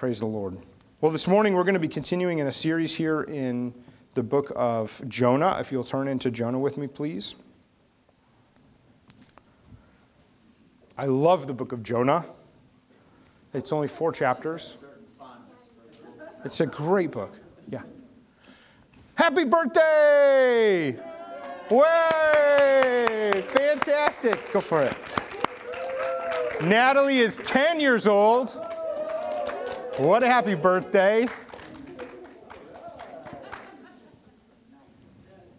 Praise the Lord. Well, this morning we're going to be continuing in a series here in the book of Jonah. If you'll turn into Jonah with me, please. I love the book of Jonah. It's only four chapters. It's a great book. Yeah. Happy birthday! Way! Fantastic. Go for it. Natalie is 10 years old. What a happy birthday.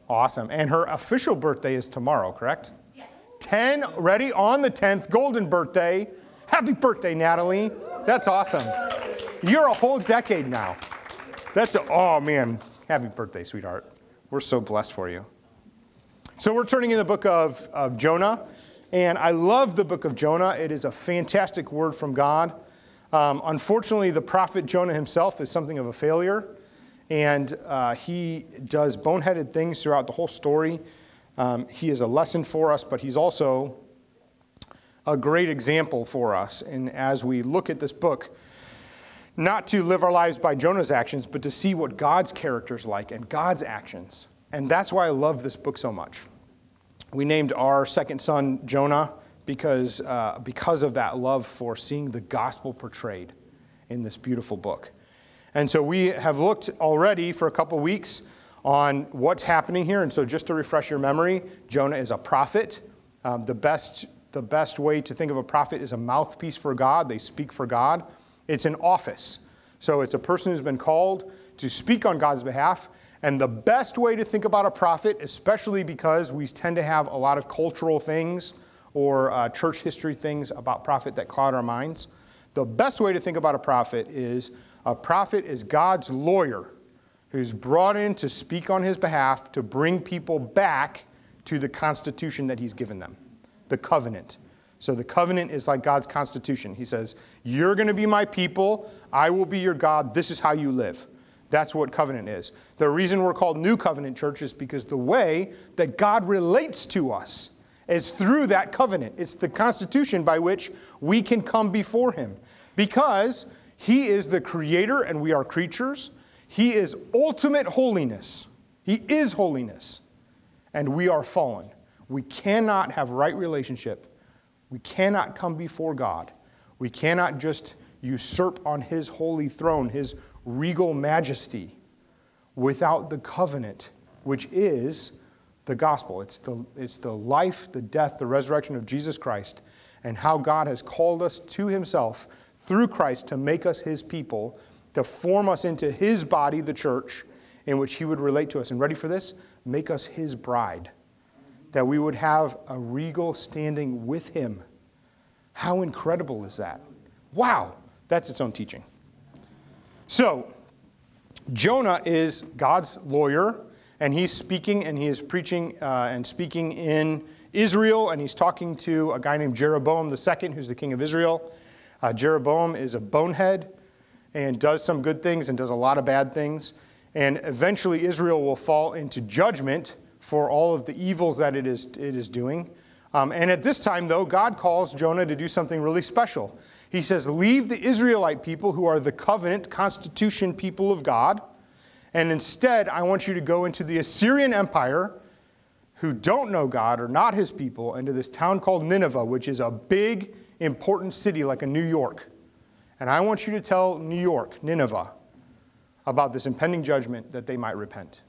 Awesome. And her official birthday is tomorrow, correct? Yes. 10, ready? On the 10th, golden birthday. Happy birthday, Natalie. That's awesome. You're a whole decade now. That's, a, oh man, happy birthday, sweetheart. We're so blessed for you. So we're turning in the book of, of Jonah, and I love the book of Jonah. It is a fantastic word from God. Um, unfortunately, the prophet Jonah himself is something of a failure, and uh, he does boneheaded things throughout the whole story. Um, he is a lesson for us, but he's also a great example for us. And as we look at this book, not to live our lives by Jonah's actions, but to see what God's character is like and God's actions. And that's why I love this book so much. We named our second son Jonah because, uh, because of that love for seeing the gospel portrayed in this beautiful book. And so we have looked already for a couple weeks on what's happening here. And so, just to refresh your memory, Jonah is a prophet. Um, the, best, the best way to think of a prophet is a mouthpiece for God, they speak for God. It's an office. So, it's a person who's been called to speak on God's behalf. And the best way to think about a prophet, especially because we tend to have a lot of cultural things or uh, church history things about prophet that cloud our minds. The best way to think about a prophet is a prophet is God's lawyer who's brought in to speak on his behalf to bring people back to the constitution that he's given them, the covenant. So the covenant is like God's constitution. He says, You're going to be my people, I will be your God, this is how you live. That's what covenant is. The reason we're called New Covenant Church is because the way that God relates to us is through that covenant. It's the constitution by which we can come before Him because He is the creator and we are creatures. He is ultimate holiness. He is holiness. And we are fallen. We cannot have right relationship. We cannot come before God. We cannot just usurp on His holy throne, His regal majesty, without the covenant, which is the gospel. It's the, it's the life, the death, the resurrection of Jesus Christ, and how God has called us to himself through Christ to make us his people, to form us into his body, the church, in which he would relate to us. And ready for this? Make us his bride, that we would have a regal standing with him. How incredible is that? Wow, that's its own teaching. So, Jonah is God's lawyer and he's speaking and he is preaching uh, and speaking in Israel, and he's talking to a guy named Jeroboam II, who's the king of Israel. Uh, Jeroboam is a bonehead and does some good things and does a lot of bad things. And eventually, Israel will fall into judgment for all of the evils that it is, it is doing. Um, and at this time, though, God calls Jonah to do something really special. He says, Leave the Israelite people who are the covenant, constitution people of God and instead, I want you to go into the Assyrian Empire, who don't know God or not his people, into this town called Nineveh, which is a big, important city like a New York. And I want you to tell New York, Nineveh, about this impending judgment that they might repent.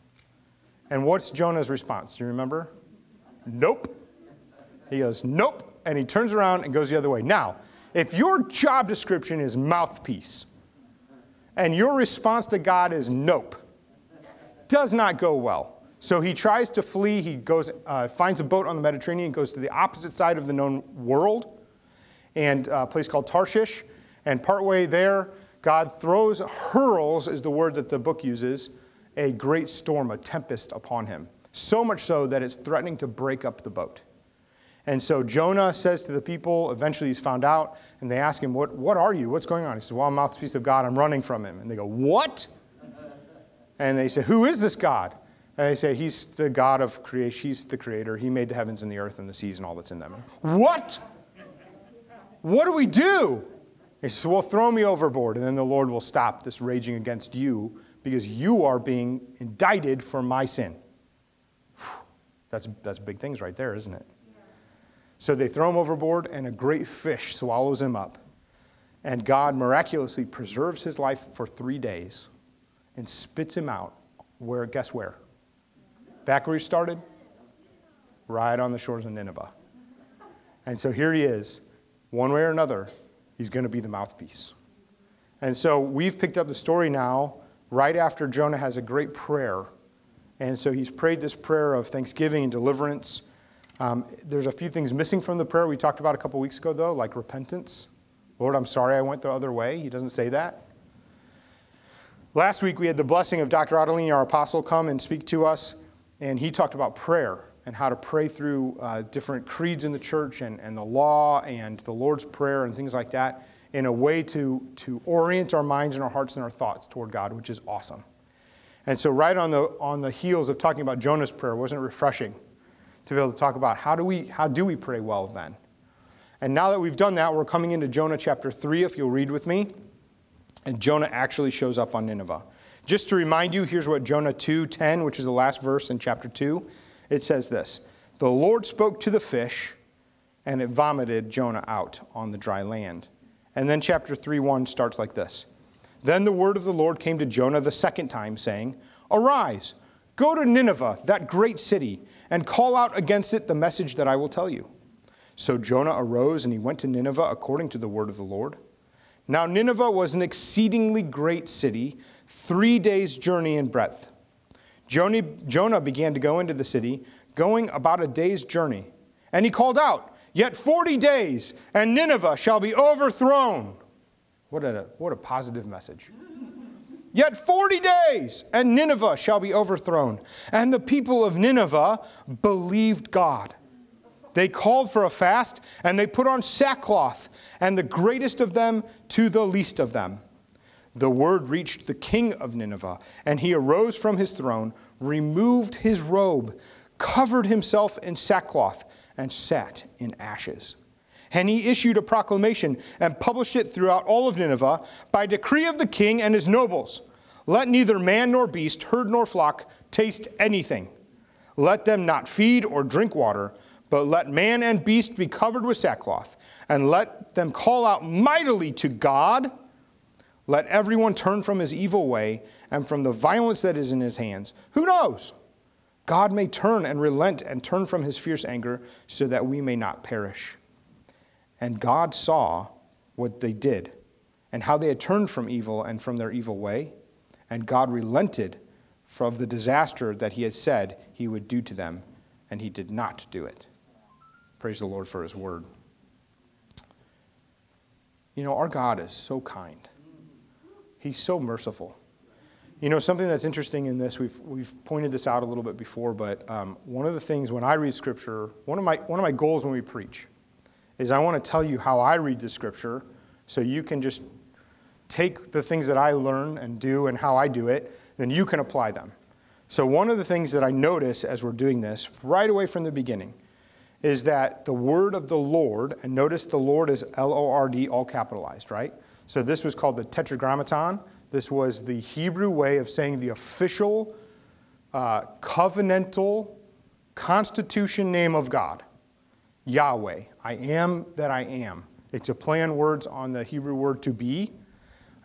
And what's Jonah's response? Do you remember? Nope. He goes, Nope. And he turns around and goes the other way. Now, if your job description is mouthpiece, and your response to God is nope, does not go well. So he tries to flee. He goes, uh, finds a boat on the Mediterranean, goes to the opposite side of the known world, and uh, a place called Tarshish. And partway there, God throws, hurls is the word that the book uses, a great storm, a tempest upon him. So much so that it's threatening to break up the boat. And so Jonah says to the people, eventually he's found out, and they ask him, What, what are you? What's going on? He says, Well, I'm mouthpiece of God. I'm running from him. And they go, What? And they say, Who is this God? And they say, He's the God of creation. He's the creator. He made the heavens and the earth and the seas and all that's in them. What? What do we do? He says, Well, throw me overboard, and then the Lord will stop this raging against you because you are being indicted for my sin. That's, that's big things right there, isn't it? So they throw him overboard, and a great fish swallows him up. And God miraculously preserves his life for three days and spits him out. Where, guess where? Back where he started? Right on the shores of Nineveh. And so here he is, one way or another, he's going to be the mouthpiece. And so we've picked up the story now right after Jonah has a great prayer. And so he's prayed this prayer of thanksgiving and deliverance. Um, there's a few things missing from the prayer we talked about a couple weeks ago, though, like repentance. Lord, I'm sorry I went the other way. He doesn't say that. Last week, we had the blessing of Dr. Adelini, our apostle, come and speak to us, and he talked about prayer and how to pray through uh, different creeds in the church and, and the law and the Lord's Prayer and things like that in a way to, to orient our minds and our hearts and our thoughts toward God, which is awesome. And so, right on the, on the heels of talking about Jonah's prayer, wasn't it refreshing to be able to talk about how do we, how do we pray well then? And now that we've done that, we're coming into Jonah chapter 3, if you'll read with me. And Jonah actually shows up on Nineveh. Just to remind you, here's what Jonah 2:10, which is the last verse in chapter 2, it says this. The Lord spoke to the fish, and it vomited Jonah out on the dry land. And then chapter 3 1 starts like this Then the word of the Lord came to Jonah the second time, saying, Arise, go to Nineveh, that great city, and call out against it the message that I will tell you. So Jonah arose and he went to Nineveh according to the word of the Lord. Now, Nineveh was an exceedingly great city, three days' journey in breadth. Jonah began to go into the city, going about a day's journey. And he called out, Yet 40 days, and Nineveh shall be overthrown. What a, what a positive message. Yet 40 days, and Nineveh shall be overthrown. And the people of Nineveh believed God. They called for a fast, and they put on sackcloth, and the greatest of them to the least of them. The word reached the king of Nineveh, and he arose from his throne, removed his robe, covered himself in sackcloth, and sat in ashes. And he issued a proclamation and published it throughout all of Nineveh by decree of the king and his nobles. Let neither man nor beast, herd nor flock taste anything. Let them not feed or drink water but let man and beast be covered with sackcloth, and let them call out mightily to God. Let everyone turn from his evil way and from the violence that is in his hands. Who knows? God may turn and relent and turn from his fierce anger so that we may not perish. And God saw what they did and how they had turned from evil and from their evil way. And God relented from the disaster that he had said he would do to them, and he did not do it. Praise the Lord for his word. You know, our God is so kind, he's so merciful. You know, something that's interesting in this, we've, we've pointed this out a little bit before, but um, one of the things when I read Scripture, one of, my, one of my goals when we preach is I want to tell you how I read the Scripture so you can just take the things that I learn and do and how I do it, then you can apply them. So, one of the things that I notice as we're doing this right away from the beginning is that the word of the Lord, and notice the Lord is L O R D, all capitalized, right? So this was called the Tetragrammaton. This was the Hebrew way of saying the official uh, covenantal constitution name of God Yahweh. I am that I am. It's a play on words on the Hebrew word to be,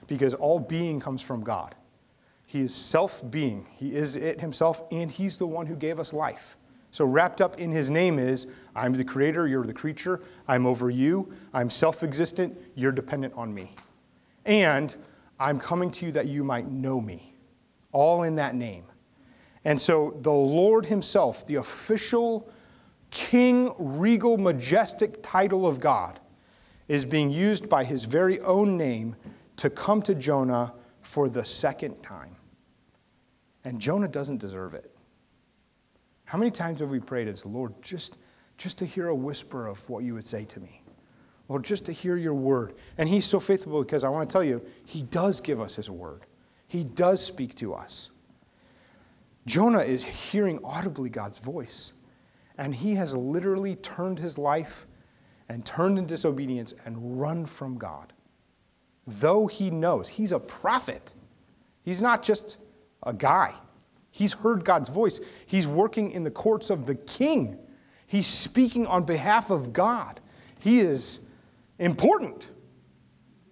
because all being comes from God. He is self being, He is it Himself, and He's the one who gave us life. So, wrapped up in his name is I'm the creator, you're the creature, I'm over you, I'm self existent, you're dependent on me. And I'm coming to you that you might know me. All in that name. And so, the Lord Himself, the official king, regal, majestic title of God, is being used by His very own name to come to Jonah for the second time. And Jonah doesn't deserve it. How many times have we prayed as Lord, just, just to hear a whisper of what you would say to me? Lord, just to hear your word. And he's so faithful because I want to tell you, he does give us his word. He does speak to us. Jonah is hearing audibly God's voice, and he has literally turned his life and turned in disobedience and run from God. though he knows. He's a prophet. He's not just a guy. He's heard God's voice. He's working in the courts of the king. He's speaking on behalf of God. He is important.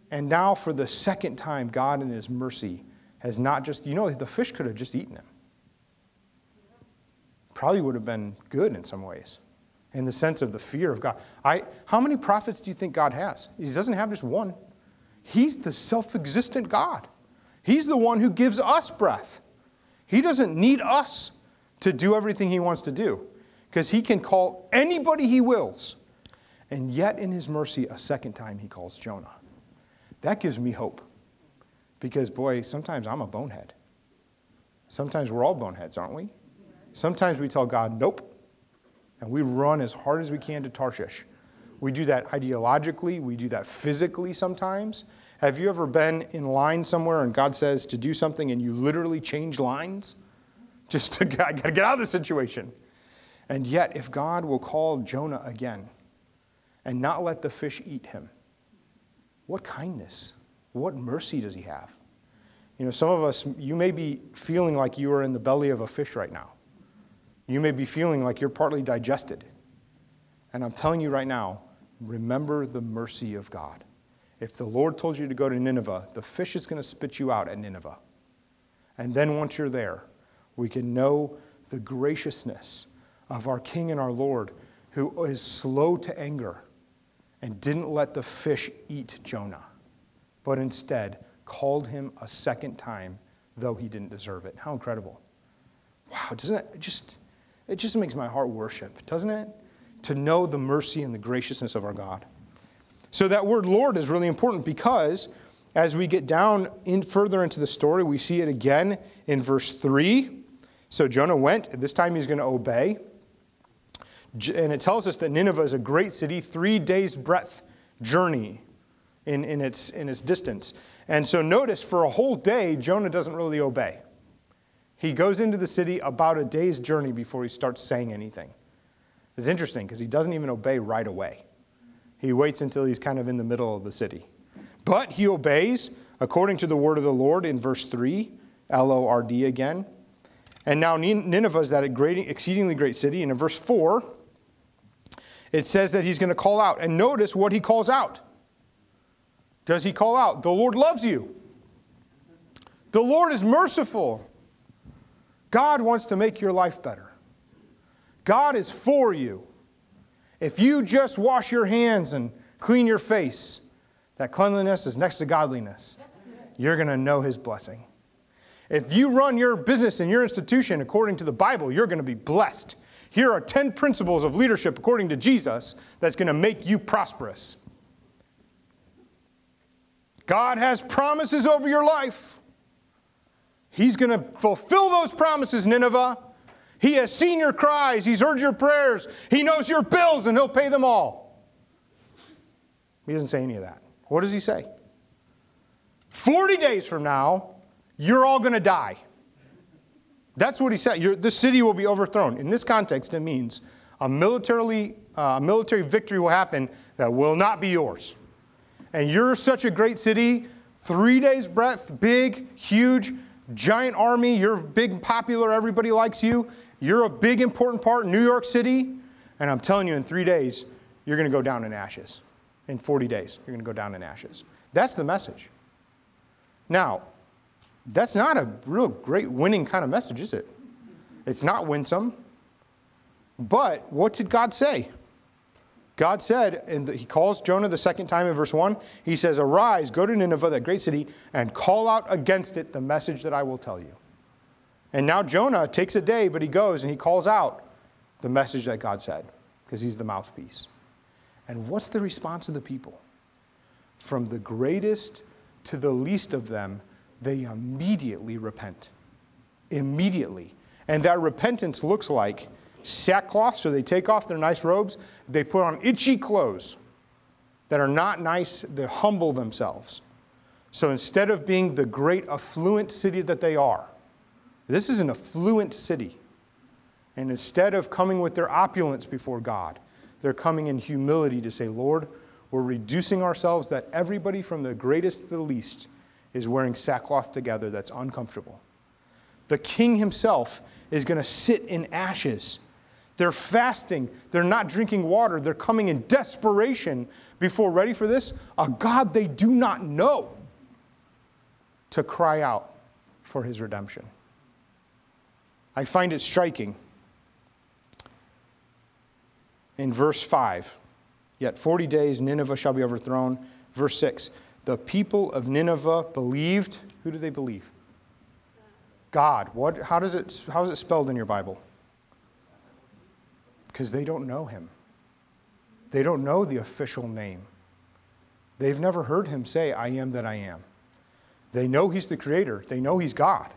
And now, for the second time, God, in His mercy, has not just, you know, the fish could have just eaten him. Probably would have been good in some ways, in the sense of the fear of God. I, how many prophets do you think God has? He doesn't have just one. He's the self existent God. He's the one who gives us breath. He doesn't need us to do everything He wants to do because He can call anybody He wills. And yet, in His mercy, a second time He calls Jonah. That gives me hope because, boy, sometimes I'm a bonehead. Sometimes we're all boneheads, aren't we? Sometimes we tell God, nope, and we run as hard as we can to Tarshish. We do that ideologically, we do that physically sometimes. Have you ever been in line somewhere and God says to do something and you literally change lines? Just to I gotta get out of the situation. And yet, if God will call Jonah again and not let the fish eat him, what kindness, what mercy does he have? You know, some of us, you may be feeling like you are in the belly of a fish right now. You may be feeling like you're partly digested. And I'm telling you right now, remember the mercy of God. If the Lord told you to go to Nineveh, the fish is going to spit you out at Nineveh. And then once you're there, we can know the graciousness of our King and our Lord, who is slow to anger and didn't let the fish eat Jonah, but instead called him a second time, though he didn't deserve it. How incredible. Wow, doesn't it just it just makes my heart worship, doesn't it? To know the mercy and the graciousness of our God. So that word Lord is really important because as we get down in further into the story, we see it again in verse 3. So Jonah went, this time he's going to obey. And it tells us that Nineveh is a great city, three days' breadth journey in, in, its, in its distance. And so notice for a whole day, Jonah doesn't really obey. He goes into the city about a day's journey before he starts saying anything. It's interesting because he doesn't even obey right away. He waits until he's kind of in the middle of the city. But he obeys according to the word of the Lord in verse 3, L O R D again. And now Nineveh is that great, exceedingly great city. And in verse 4, it says that he's going to call out. And notice what he calls out. Does he call out, The Lord loves you? The Lord is merciful. God wants to make your life better. God is for you. If you just wash your hands and clean your face, that cleanliness is next to godliness. You're going to know His blessing. If you run your business and your institution according to the Bible, you're going to be blessed. Here are 10 principles of leadership according to Jesus that's going to make you prosperous. God has promises over your life. He's going to fulfill those promises, Nineveh. He has seen your cries, He's heard your prayers, He knows your bills, and He'll pay them all. He doesn't say any of that. What does He say? 40 days from now, you're all going to die. That's what He said. You're, the city will be overthrown. In this context, it means a, militarily, uh, a military victory will happen that will not be yours. And you're such a great city, three days' breadth, big, huge giant army, you're big, popular, everybody likes you, you're a big, important part in New York City, and I'm telling you, in three days, you're going to go down in ashes. In 40 days, you're going to go down in ashes. That's the message. Now, that's not a real great winning kind of message, is it? It's not winsome. But what did God say? God said, and he calls Jonah the second time in verse 1, he says, Arise, go to Nineveh, that great city, and call out against it the message that I will tell you. And now Jonah takes a day, but he goes and he calls out the message that God said, because he's the mouthpiece. And what's the response of the people? From the greatest to the least of them, they immediately repent. Immediately. And that repentance looks like sackcloth, so they take off their nice robes. They put on itchy clothes that are not nice, they humble themselves. So instead of being the great affluent city that they are, this is an affluent city. And instead of coming with their opulence before God, they're coming in humility to say, Lord, we're reducing ourselves that everybody from the greatest to the least is wearing sackcloth together that's uncomfortable. The king himself is going to sit in ashes. They're fasting. They're not drinking water. They're coming in desperation before, ready for this? A God they do not know to cry out for his redemption. I find it striking. In verse 5, yet 40 days Nineveh shall be overthrown. Verse 6, the people of Nineveh believed. Who do they believe? God. What, how, does it, how is it spelled in your Bible? Because they don't know him. They don't know the official name. They've never heard him say, I am that I am. They know he's the creator, they know he's God.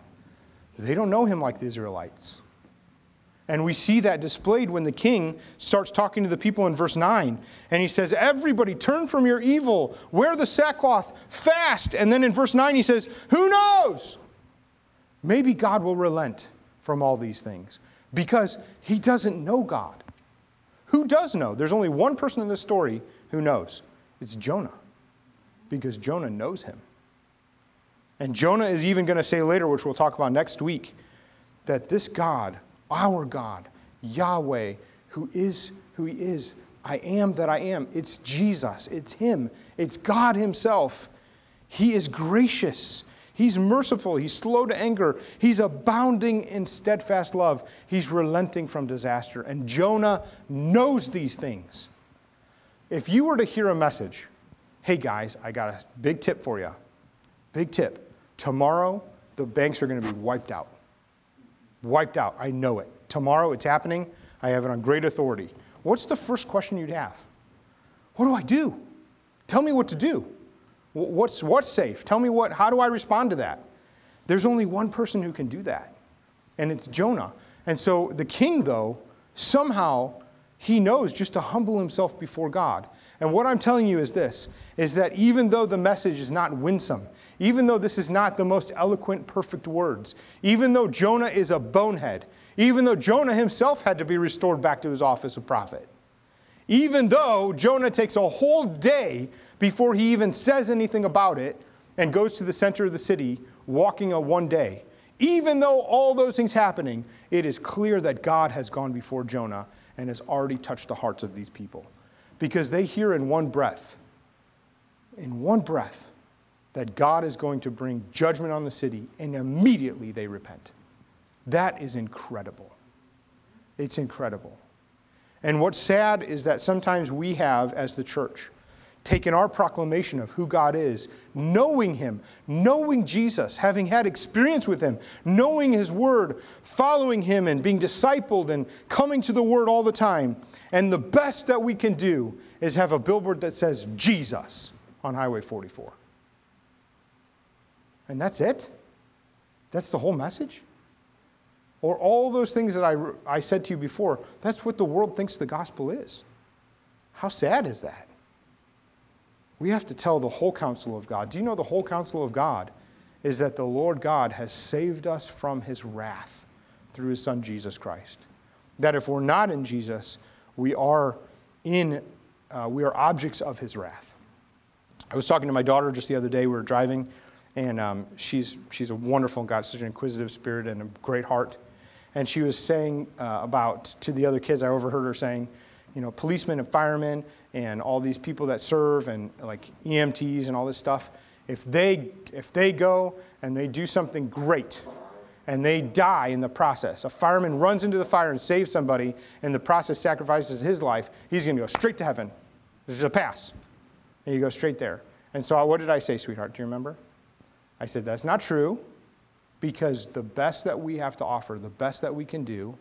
They don't know him like the Israelites. And we see that displayed when the king starts talking to the people in verse 9. And he says, Everybody, turn from your evil, wear the sackcloth, fast. And then in verse 9, he says, Who knows? Maybe God will relent from all these things because he doesn't know God. Who does know? There's only one person in this story who knows it's Jonah because Jonah knows him. And Jonah is even going to say later, which we'll talk about next week, that this God, our God, Yahweh, who is who he is, I am that I am, it's Jesus, it's him, it's God himself. He is gracious. He's merciful. He's slow to anger. He's abounding in steadfast love. He's relenting from disaster. And Jonah knows these things. If you were to hear a message, hey guys, I got a big tip for you. Big tip. Tomorrow, the banks are going to be wiped out. Wiped out. I know it. Tomorrow, it's happening. I have it on great authority. What's the first question you'd have? What do I do? Tell me what to do. What's, what's safe? Tell me what, how do I respond to that? There's only one person who can do that, and it's Jonah. And so the king, though, somehow he knows just to humble himself before God. And what I'm telling you is this is that even though the message is not winsome, even though this is not the most eloquent, perfect words, even though Jonah is a bonehead, even though Jonah himself had to be restored back to his office of prophet, even though Jonah takes a whole day before he even says anything about it and goes to the center of the city walking a one day. Even though all those things happening, it is clear that God has gone before Jonah and has already touched the hearts of these people. Because they hear in one breath, in one breath, that God is going to bring judgment on the city, and immediately they repent. That is incredible. It's incredible. And what's sad is that sometimes we have, as the church, taken our proclamation of who God is, knowing Him, knowing Jesus, having had experience with Him, knowing His Word, following Him, and being discipled and coming to the Word all the time. And the best that we can do is have a billboard that says Jesus on Highway 44. And that's it? That's the whole message? Or all those things that I, I said to you before, that's what the world thinks the gospel is. How sad is that? We have to tell the whole counsel of God. Do you know the whole counsel of God is that the Lord God has saved us from his wrath through his son Jesus Christ? That if we're not in Jesus, we are in uh, we are objects of his wrath. I was talking to my daughter just the other day. We were driving, and um, she's, she's a wonderful God, such an inquisitive spirit and a great heart and she was saying uh, about to the other kids, I overheard her saying, you know, policemen and firemen and all these people that serve and like EMTs and all this stuff, if they, if they go and they do something great and they die in the process, a fireman runs into the fire and saves somebody, and the process sacrifices his life, he's going to go straight to heaven. There's a pass. And you go straight there. And so, what did I say, sweetheart? Do you remember? I said, That's not true. Because the best that we have to offer, the best that we can do,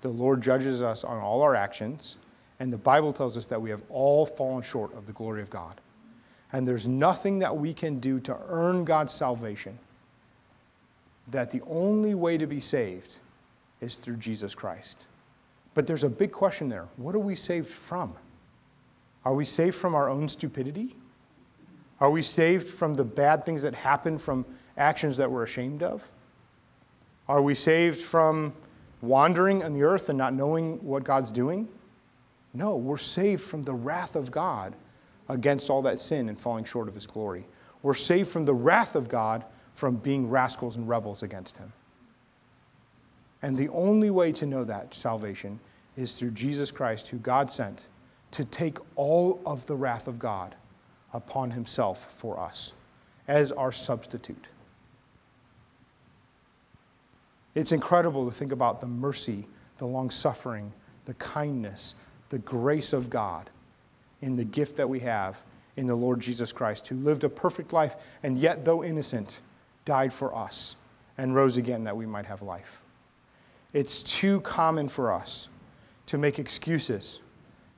the Lord judges us on all our actions. And the Bible tells us that we have all fallen short of the glory of God. And there's nothing that we can do to earn God's salvation. That the only way to be saved is through Jesus Christ. But there's a big question there. What are we saved from? Are we saved from our own stupidity? Are we saved from the bad things that happen from actions that we're ashamed of? Are we saved from wandering on the earth and not knowing what God's doing? No, we're saved from the wrath of God against all that sin and falling short of his glory. We're saved from the wrath of God from being rascals and rebels against him. And the only way to know that salvation is through Jesus Christ, who God sent to take all of the wrath of God upon himself for us as our substitute. It's incredible to think about the mercy, the long suffering, the kindness, the grace of God in the gift that we have in the Lord Jesus Christ, who lived a perfect life and yet, though innocent, died for us and rose again that we might have life. It's too common for us to make excuses,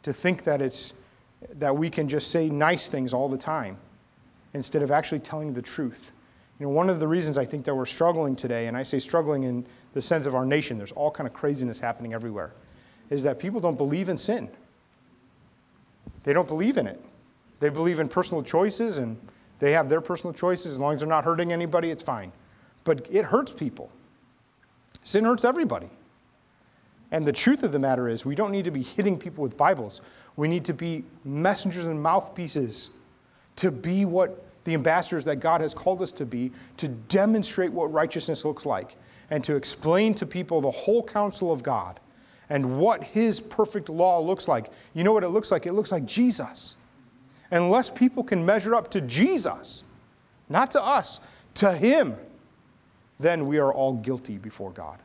to think that, it's, that we can just say nice things all the time instead of actually telling the truth. You know, one of the reasons I think that we're struggling today, and I say struggling in the sense of our nation, there's all kind of craziness happening everywhere, is that people don't believe in sin. They don't believe in it. They believe in personal choices and they have their personal choices. As long as they're not hurting anybody, it's fine. But it hurts people. Sin hurts everybody. And the truth of the matter is, we don't need to be hitting people with Bibles. We need to be messengers and mouthpieces to be what the ambassadors that God has called us to be, to demonstrate what righteousness looks like, and to explain to people the whole counsel of God and what His perfect law looks like. You know what it looks like? It looks like Jesus. Unless people can measure up to Jesus, not to us, to Him, then we are all guilty before God.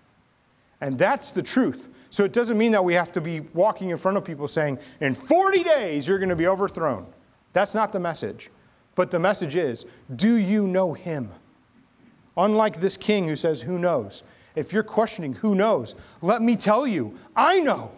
And that's the truth. So it doesn't mean that we have to be walking in front of people saying, in 40 days you're going to be overthrown. That's not the message. But the message is, do you know him? Unlike this king who says, who knows? If you're questioning who knows, let me tell you, I know.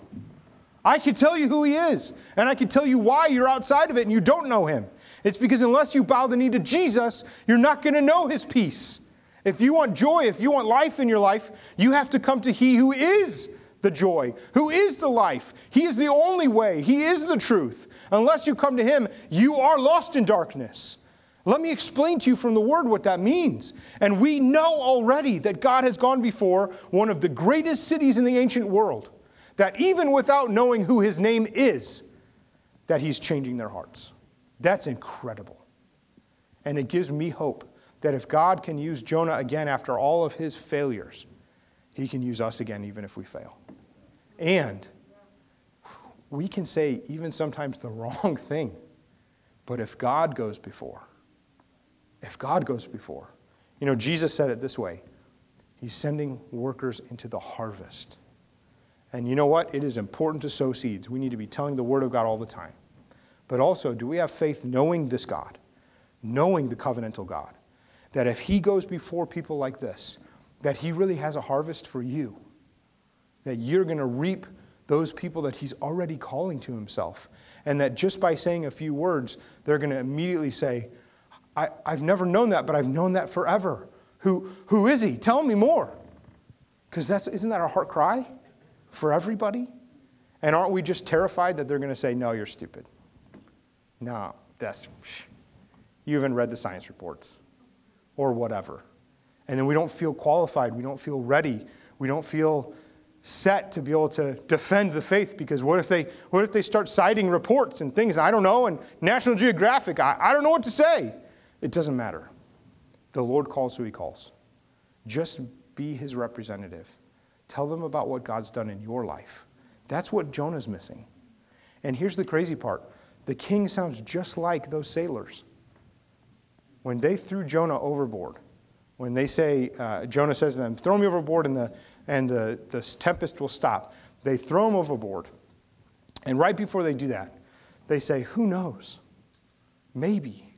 I can tell you who he is, and I can tell you why you're outside of it and you don't know him. It's because unless you bow the knee to Jesus, you're not going to know his peace. If you want joy, if you want life in your life, you have to come to He who is the joy, who is the life. He is the only way, He is the truth. Unless you come to Him, you are lost in darkness. Let me explain to you from the Word what that means. And we know already that God has gone before one of the greatest cities in the ancient world, that even without knowing who His name is, that He's changing their hearts. That's incredible. And it gives me hope that if God can use Jonah again after all of his failures, he can use us again even if we fail. And we can say even sometimes the wrong thing, but if God goes before, if God goes before, you know, Jesus said it this way He's sending workers into the harvest. And you know what? It is important to sow seeds. We need to be telling the Word of God all the time. But also, do we have faith knowing this God, knowing the covenantal God? that if he goes before people like this, that he really has a harvest for you, that you're going to reap those people that he's already calling to himself, and that just by saying a few words, they're going to immediately say, I, have never known that, but I've known that forever. Who, who is he? Tell me more. Because that's isn't that our heart cry for everybody? And aren't we just terrified that they're going to say, no, you're stupid? No, that's, you haven't read the science reports or whatever. And then we don't feel qualified, we don't feel ready, we don't feel set to be able to defend the faith because what if they what if they start citing reports and things I don't know and National Geographic I, I don't know what to say. It doesn't matter. The Lord calls who he calls. Just be his representative. Tell them about what God's done in your life. That's what Jonah's missing. And here's the crazy part the king sounds just like those sailors when they threw Jonah overboard, when they say, uh, Jonah says to them, throw me overboard and, the, and the, the tempest will stop, they throw him overboard. And right before they do that, they say, who knows? Maybe,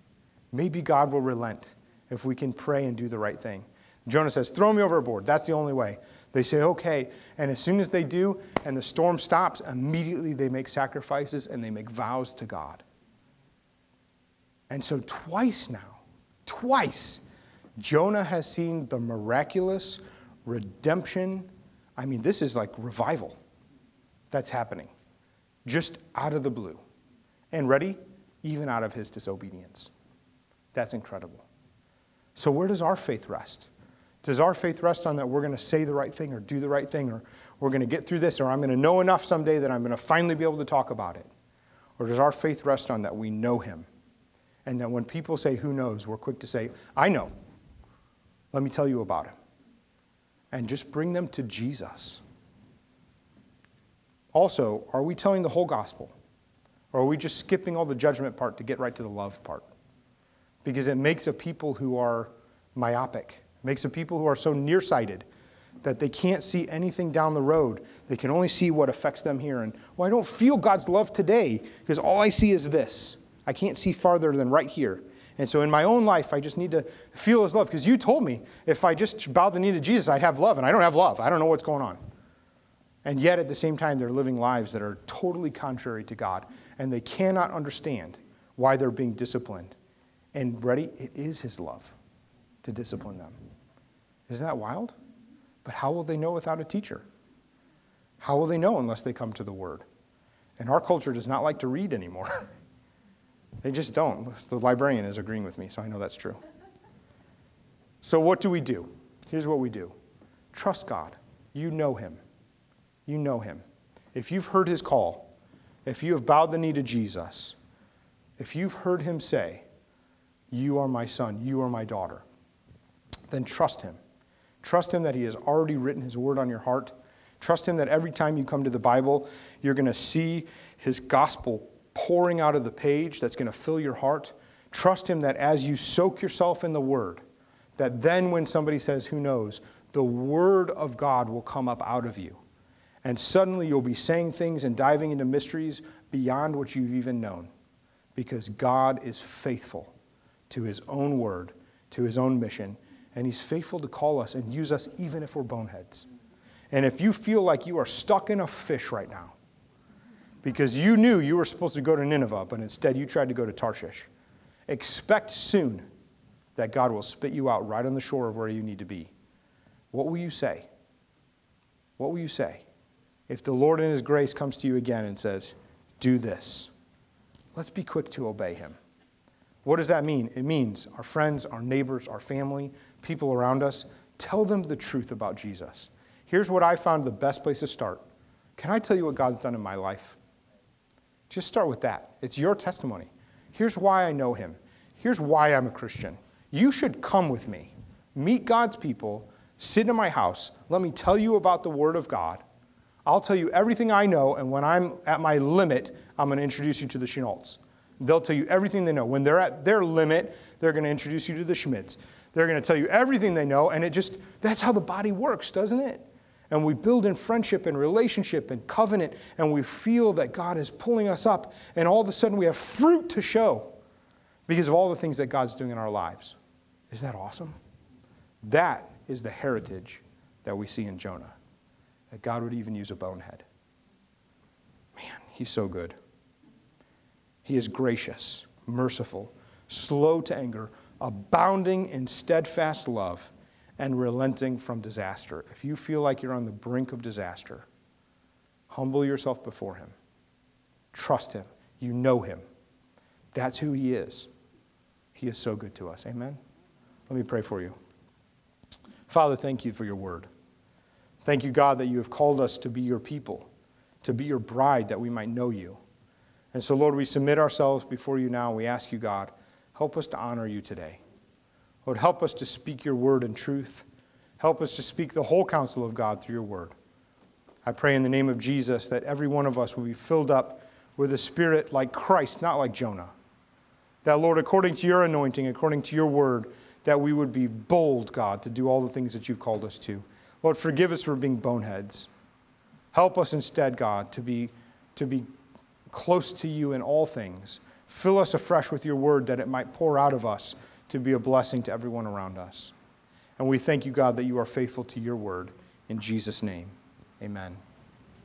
maybe God will relent if we can pray and do the right thing. Jonah says, throw me overboard. That's the only way. They say, okay. And as soon as they do and the storm stops, immediately they make sacrifices and they make vows to God. And so, twice now, Twice, Jonah has seen the miraculous redemption. I mean, this is like revival that's happening just out of the blue. And ready? Even out of his disobedience. That's incredible. So, where does our faith rest? Does our faith rest on that we're going to say the right thing or do the right thing or we're going to get through this or I'm going to know enough someday that I'm going to finally be able to talk about it? Or does our faith rest on that we know him? And that when people say, Who knows? we're quick to say, I know. Let me tell you about him. And just bring them to Jesus. Also, are we telling the whole gospel? Or are we just skipping all the judgment part to get right to the love part? Because it makes a people who are myopic, makes a people who are so nearsighted that they can't see anything down the road. They can only see what affects them here. And, well, I don't feel God's love today because all I see is this. I can't see farther than right here. And so in my own life, I just need to feel His love because you told me if I just bowed the knee to Jesus, I'd have love. And I don't have love. I don't know what's going on. And yet, at the same time, they're living lives that are totally contrary to God. And they cannot understand why they're being disciplined. And ready, it is His love to discipline them. Isn't that wild? But how will they know without a teacher? How will they know unless they come to the Word? And our culture does not like to read anymore. they just don't. The librarian is agreeing with me, so I know that's true. So, what do we do? Here's what we do trust God. You know Him. You know Him. If you've heard His call, if you have bowed the knee to Jesus, if you've heard Him say, You are my son, you are my daughter, then trust Him. Trust Him that He has already written His word on your heart. Trust Him that every time you come to the Bible, you're going to see His gospel pouring out of the page that's going to fill your heart. Trust Him that as you soak yourself in the Word, that then when somebody says, Who knows, the Word of God will come up out of you. And suddenly you'll be saying things and diving into mysteries beyond what you've even known. Because God is faithful to His own Word, to His own mission, and He's faithful to call us and use us even if we're boneheads. And if you feel like you are stuck in a fish right now, because you knew you were supposed to go to Nineveh, but instead you tried to go to Tarshish, expect soon that God will spit you out right on the shore of where you need to be. What will you say? What will you say if the Lord in His grace comes to you again and says, Do this? Let's be quick to obey Him. What does that mean? It means our friends, our neighbors, our family, people around us, tell them the truth about Jesus. Here's what I found the best place to start. Can I tell you what God's done in my life? Just start with that. It's your testimony. Here's why I know Him. Here's why I'm a Christian. You should come with me, meet God's people, sit in my house, let me tell you about the Word of God. I'll tell you everything I know, and when I'm at my limit, I'm going to introduce you to the Chenolds. They'll tell you everything they know. When they're at their limit, they're going to introduce you to the Schmids. They're going to tell you everything they know, and it just, that's how the body works, doesn't it? And we build in friendship and relationship and covenant, and we feel that God is pulling us up, and all of a sudden we have fruit to show because of all the things that God's doing in our lives. Is that awesome? That is the heritage that we see in Jonah, that God would even use a bonehead. Man, he's so good. He is gracious, merciful, slow to anger, abounding in steadfast love, and relenting from disaster. If you feel like you're on the brink of disaster, humble yourself before Him. Trust Him. You know Him. That's who He is. He is so good to us. Amen? Let me pray for you. Father, thank you for your word. Thank you, God, that you have called us to be your people, to be your bride, that we might know you. And so, Lord, we submit ourselves before you now. We ask you, God, help us to honor you today. Lord, help us to speak your word in truth. Help us to speak the whole counsel of God through your word. I pray in the name of Jesus that every one of us will be filled up with a spirit like Christ, not like Jonah. That, Lord, according to your anointing, according to your word, that we would be bold, God, to do all the things that you've called us to. Lord, forgive us for being boneheads. Help us instead, God, to be, to be close to you in all things. Fill us afresh with your word that it might pour out of us to be a blessing to everyone around us. And we thank you, God, that you are faithful to your word. In Jesus' name, amen.